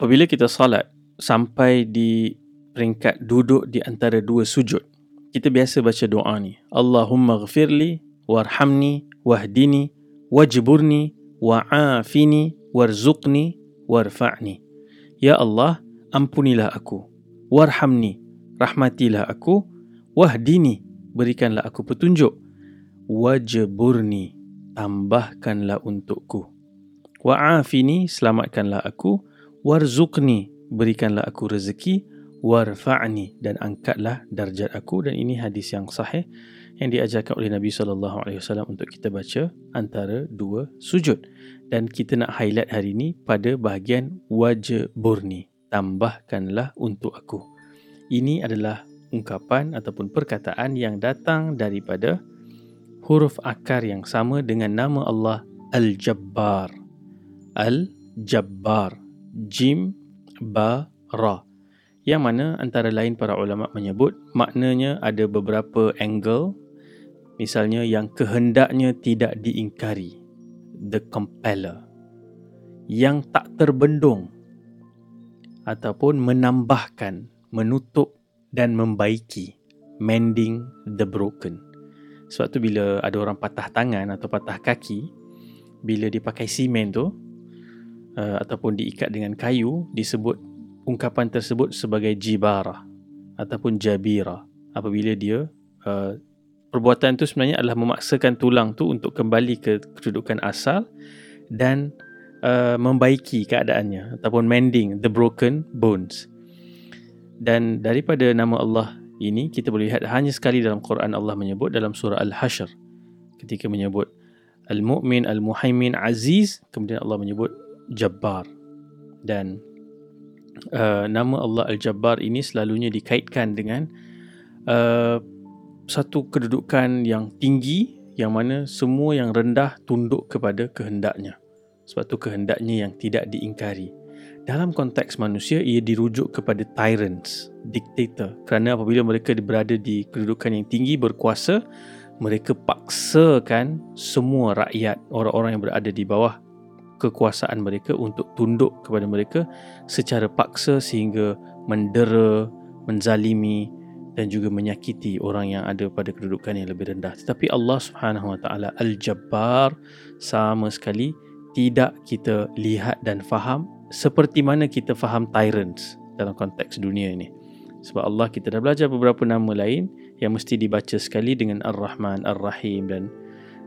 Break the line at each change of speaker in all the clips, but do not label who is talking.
apabila kita salat sampai di peringkat duduk di antara dua sujud, kita biasa baca doa ni. Allahumma ghafirli warhamni wahdini wajburni wa'afini warzuqni warfa'ni. Ya Allah, ampunilah aku. Warhamni, rahmatilah aku. Wahdini, berikanlah aku petunjuk. Wajburni, tambahkanlah untukku. Wa'afini, selamatkanlah aku. Warzuqni, berikanlah aku rezeki. Warfa'ni, dan angkatlah darjat aku. Dan ini hadis yang sahih yang diajarkan oleh Nabi sallallahu alaihi wasallam untuk kita baca antara dua sujud. Dan kita nak highlight hari ini pada bahagian wajburni. Tambahkanlah untuk aku. Ini adalah ungkapan ataupun perkataan yang datang daripada huruf akar yang sama dengan nama Allah Al-Jabbar. Al-Jabbar. Jim, Ba, Ra. Yang mana antara lain para ulama menyebut maknanya ada beberapa angle misalnya yang kehendaknya tidak diingkari the compeller yang tak terbendung ataupun menambahkan menutup dan membaiki mending the broken sebab tu bila ada orang patah tangan atau patah kaki bila dipakai simen tu uh, ataupun diikat dengan kayu disebut ungkapan tersebut sebagai jibara ataupun jabira. Apabila dia uh, perbuatan itu sebenarnya adalah memaksakan tulang tu untuk kembali ke kedudukan asal dan uh, membaiki keadaannya ataupun mending the broken bones. Dan daripada nama Allah ini kita boleh lihat hanya sekali dalam Quran Allah menyebut dalam surah Al-Hashr. Ketika menyebut Al-Mu'min, Al-Muhaimin, Aziz kemudian Allah menyebut Jabbar. Dan uh, nama Allah Al-Jabbar ini selalunya dikaitkan dengan uh, satu kedudukan yang tinggi yang mana semua yang rendah tunduk kepada kehendaknya. Sebab tu kehendaknya yang tidak diingkari. Dalam konteks manusia ia dirujuk kepada tyrants dictator. Kerana apabila mereka berada di kedudukan yang tinggi berkuasa mereka paksakan semua rakyat orang-orang yang berada di bawah kekuasaan mereka untuk tunduk kepada mereka secara paksa sehingga mendera, menzalimi dan juga menyakiti orang yang ada pada kedudukan yang lebih rendah. Tetapi Allah Subhanahu Wa Taala Al-Jabbar sama sekali tidak kita lihat dan faham seperti mana kita faham tyrants dalam konteks dunia ini. Sebab Allah kita dah belajar beberapa nama lain yang mesti dibaca sekali dengan Ar-Rahman, Ar-Rahim dan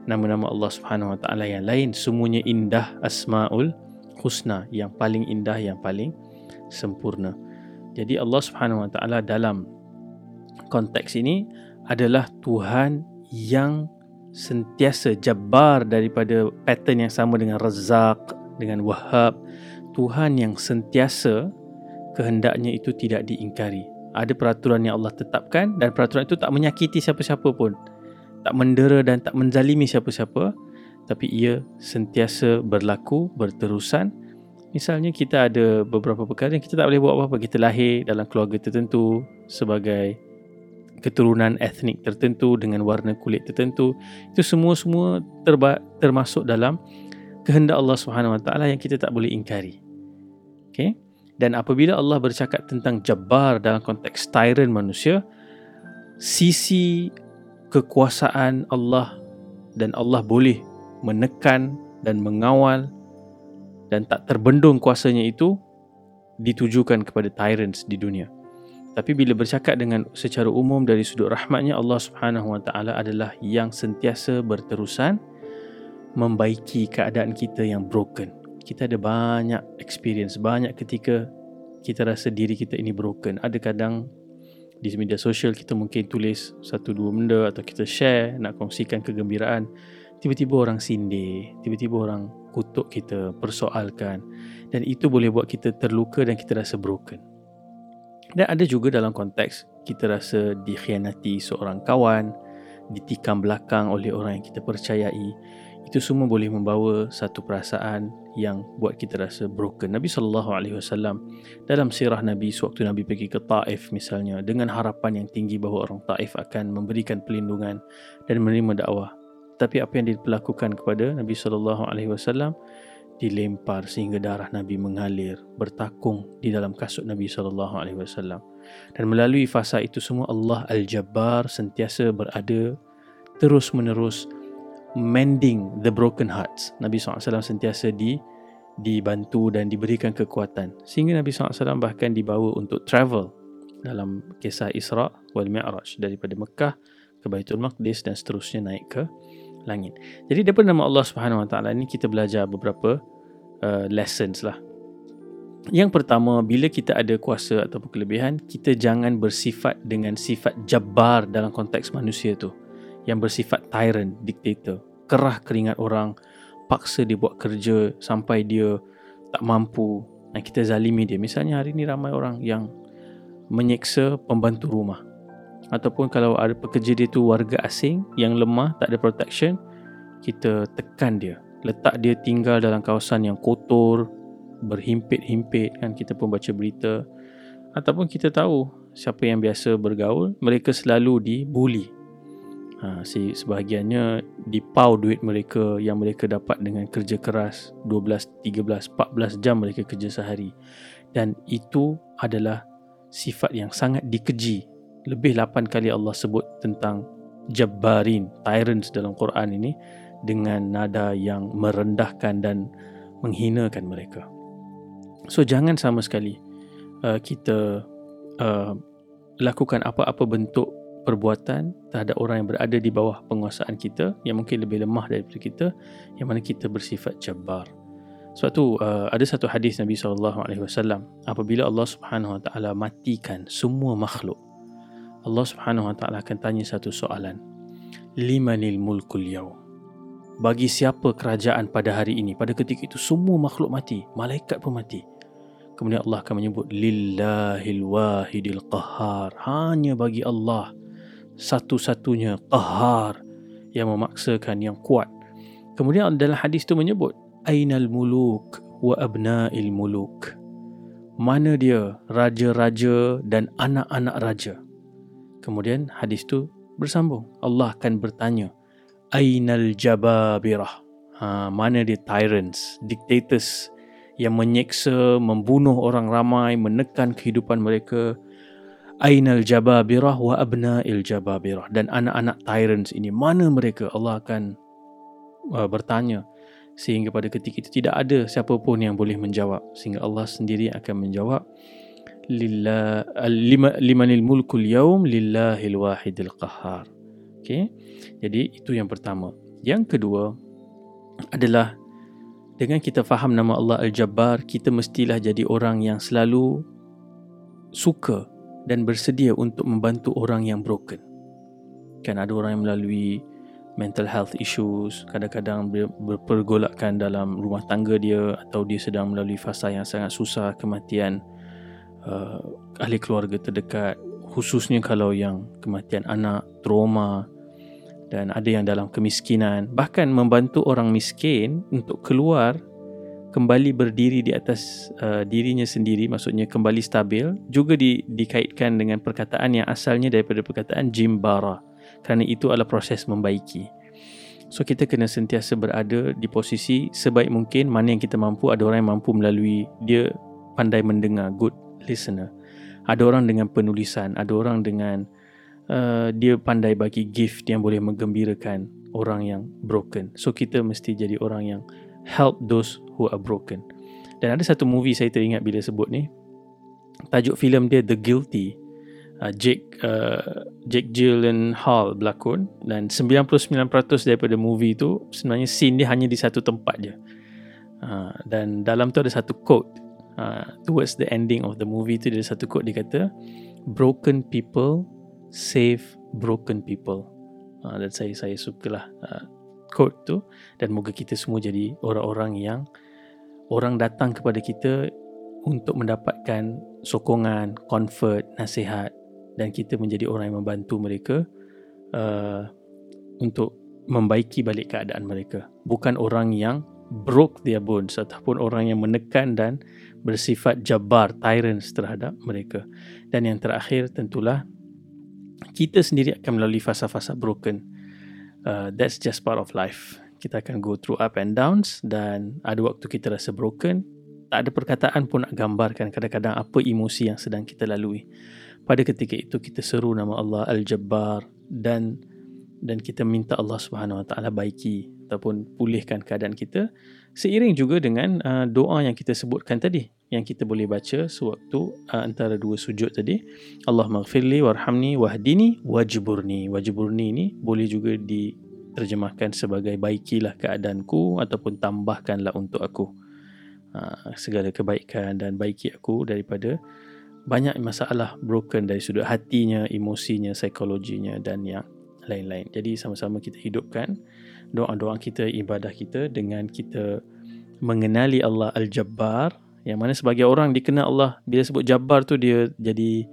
nama-nama Allah Subhanahu Wa Taala yang lain semuanya indah asmaul husna yang paling indah yang paling sempurna. Jadi Allah Subhanahu Wa Taala dalam konteks ini adalah Tuhan yang sentiasa jabar daripada pattern yang sama dengan Razak, dengan Wahab. Tuhan yang sentiasa kehendaknya itu tidak diingkari. Ada peraturan yang Allah tetapkan dan peraturan itu tak menyakiti siapa-siapa pun tak mendera dan tak menzalimi siapa-siapa tapi ia sentiasa berlaku berterusan. Misalnya kita ada beberapa perkara yang kita tak boleh buat apa-apa. Kita lahir dalam keluarga tertentu sebagai keturunan etnik tertentu dengan warna kulit tertentu. Itu semua-semua terba- termasuk dalam kehendak Allah Subhanahu Wa Taala yang kita tak boleh ingkari. Okey? Dan apabila Allah bercakap tentang jabbar dalam konteks tyrant manusia sisi kekuasaan Allah dan Allah boleh menekan dan mengawal dan tak terbendung kuasanya itu ditujukan kepada tyrants di dunia. Tapi bila bercakap dengan secara umum dari sudut rahmatnya Allah Subhanahu Wa Taala adalah yang sentiasa berterusan membaiki keadaan kita yang broken. Kita ada banyak experience, banyak ketika kita rasa diri kita ini broken. Ada kadang di media sosial kita mungkin tulis satu dua benda atau kita share nak kongsikan kegembiraan. Tiba-tiba orang sindir tiba-tiba orang kutuk kita persoalkan. Dan itu boleh buat kita terluka dan kita rasa broken. Dan ada juga dalam konteks kita rasa dikhianati seorang kawan ditikam belakang oleh orang yang kita percayai itu semua boleh membawa satu perasaan yang buat kita rasa broken. Nabi sallallahu alaihi wasallam dalam sirah Nabi sewaktu Nabi pergi ke Taif misalnya dengan harapan yang tinggi bahawa orang Taif akan memberikan perlindungan dan menerima dakwah. Tapi apa yang dilakukan kepada Nabi sallallahu alaihi wasallam dilempar sehingga darah Nabi mengalir bertakung di dalam kasut Nabi sallallahu alaihi wasallam dan melalui fasa itu semua Allah Al-Jabbar sentiasa berada terus menerus mending the broken hearts Nabi SAW sentiasa di dibantu dan diberikan kekuatan sehingga Nabi SAW bahkan dibawa untuk travel dalam kisah Isra wal Mi'raj daripada Mekah ke Baitul Maqdis dan seterusnya naik ke langit. Jadi daripada nama Allah Subhanahu Wa Taala ini kita belajar beberapa uh, lessons lah. Yang pertama, bila kita ada kuasa ataupun kelebihan, kita jangan bersifat dengan sifat jabbar dalam konteks manusia tu. Yang bersifat tyrant, dictator. Kerah keringat orang, paksa dia buat kerja sampai dia tak mampu. Dan kita zalimi dia. Misalnya hari ni ramai orang yang menyeksa pembantu rumah. Ataupun kalau ada pekerja dia tu warga asing yang lemah tak ada protection kita tekan dia. Letak dia tinggal dalam kawasan yang kotor berhimpit-himpit kan kita pun baca berita. Ataupun kita tahu siapa yang biasa bergaul mereka selalu dibuli ha, si sebahagiannya dipau duit mereka yang mereka dapat dengan kerja keras 12, 13, 14 jam mereka kerja sehari dan itu adalah sifat yang sangat dikeji lebih 8 kali Allah sebut tentang jabbarin, tyrants dalam Quran ini dengan nada yang merendahkan dan menghinakan mereka. So jangan sama sekali uh, kita uh, lakukan apa-apa bentuk perbuatan terhadap orang yang berada di bawah penguasaan kita yang mungkin lebih lemah daripada kita yang mana kita bersifat jabbar. Sebab tu uh, ada satu hadis Nabi SAW apabila Allah Subhanahu Wa Taala matikan semua makhluk Allah Subhanahu Wa Taala akan tanya satu soalan. Limanil mulkul yaum? Bagi siapa kerajaan pada hari ini? Pada ketika itu semua makhluk mati, malaikat pun mati. Kemudian Allah akan menyebut lillahil wahidil qahar. Hanya bagi Allah satu-satunya qahar yang memaksakan yang kuat. Kemudian dalam hadis itu menyebut ainal muluk wa abnail muluk. Mana dia raja-raja dan anak-anak raja? Kemudian hadis tu bersambung. Allah akan bertanya, Ainal jababirah? Ha, mana dia tyrants, dictators yang menyeksa, membunuh orang ramai, menekan kehidupan mereka. Ainal jababirah wa abna'il jababirah. Dan anak-anak tyrants ini, mana mereka? Allah akan uh, bertanya. Sehingga pada ketika itu tidak ada siapa pun yang boleh menjawab. Sehingga Allah sendiri akan menjawab lillah lima limanil mulkul yaum lillahil wahidil qahhar. Okey. Jadi itu yang pertama. Yang kedua adalah dengan kita faham nama Allah Al-Jabbar, kita mestilah jadi orang yang selalu suka dan bersedia untuk membantu orang yang broken. Kan ada orang yang melalui mental health issues, kadang-kadang berpergolakan dalam rumah tangga dia atau dia sedang melalui fasa yang sangat susah, kematian, uh, ahli keluarga terdekat khususnya kalau yang kematian anak, trauma dan ada yang dalam kemiskinan bahkan membantu orang miskin untuk keluar kembali berdiri di atas uh, dirinya sendiri maksudnya kembali stabil juga di, dikaitkan dengan perkataan yang asalnya daripada perkataan jimbara kerana itu adalah proses membaiki so kita kena sentiasa berada di posisi sebaik mungkin mana yang kita mampu ada orang yang mampu melalui dia pandai mendengar good listener. Ada orang dengan penulisan, ada orang dengan uh, dia pandai bagi gift yang boleh menggembirakan orang yang broken. So kita mesti jadi orang yang help those who are broken. Dan ada satu movie saya teringat bila sebut ni. Tajuk filem dia The Guilty. Uh, Jake uh, Jake Gyllenhaal berlakon dan 99% daripada movie tu sebenarnya scene dia hanya di satu tempat je. Uh, dan dalam tu ada satu quote uh, towards the ending of the movie tu ada satu quote dia kata broken people save broken people uh, dan saya saya sukalah uh, quote tu dan moga kita semua jadi orang-orang yang orang datang kepada kita untuk mendapatkan sokongan, comfort, nasihat dan kita menjadi orang yang membantu mereka uh, untuk membaiki balik keadaan mereka. Bukan orang yang broke their bones ataupun orang yang menekan dan bersifat jabar, tyrants terhadap mereka. Dan yang terakhir tentulah kita sendiri akan melalui fasa-fasa broken. Uh, that's just part of life. kita akan go through up and downs dan ada waktu kita rasa broken. Tak ada perkataan pun nak gambarkan kadang-kadang apa emosi yang sedang kita lalui. Pada ketika itu kita seru nama Allah Al-Jabbar dan dan kita minta Allah Subhanahu Wa Taala baiki ataupun pulihkan keadaan kita seiring juga dengan uh, doa yang kita sebutkan tadi yang kita boleh baca sewaktu uh, antara dua sujud tadi. Allah maghfirli warhamni wahdini wajburni. Wajburni ini boleh juga diterjemahkan sebagai baikilah keadaanku ataupun tambahkanlah untuk aku. Uh, segala kebaikan dan baiki aku daripada banyak masalah broken dari sudut hatinya, emosinya, psikologinya dan yang lain-lain. Jadi sama-sama kita hidupkan doa-doa kita, ibadah kita dengan kita mengenali Allah Al-Jabbar yang mana sebagai orang dikenal Allah bila sebut Jabbar tu dia jadi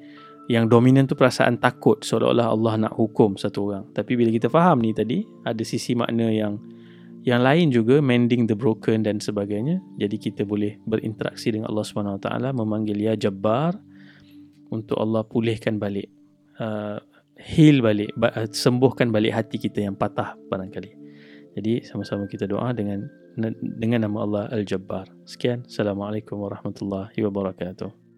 yang dominan tu perasaan takut seolah-olah Allah nak hukum satu orang. Tapi bila kita faham ni tadi ada sisi makna yang yang lain juga mending the broken dan sebagainya. Jadi kita boleh berinteraksi dengan Allah Subhanahu Wa Taala memanggil ya Jabbar untuk Allah pulihkan balik uh, heal balik uh, sembuhkan balik hati kita yang patah barangkali. Jadi sama-sama kita doa dengan dengan nama Allah Al-Jabbar. Sekian. Assalamualaikum warahmatullahi wabarakatuh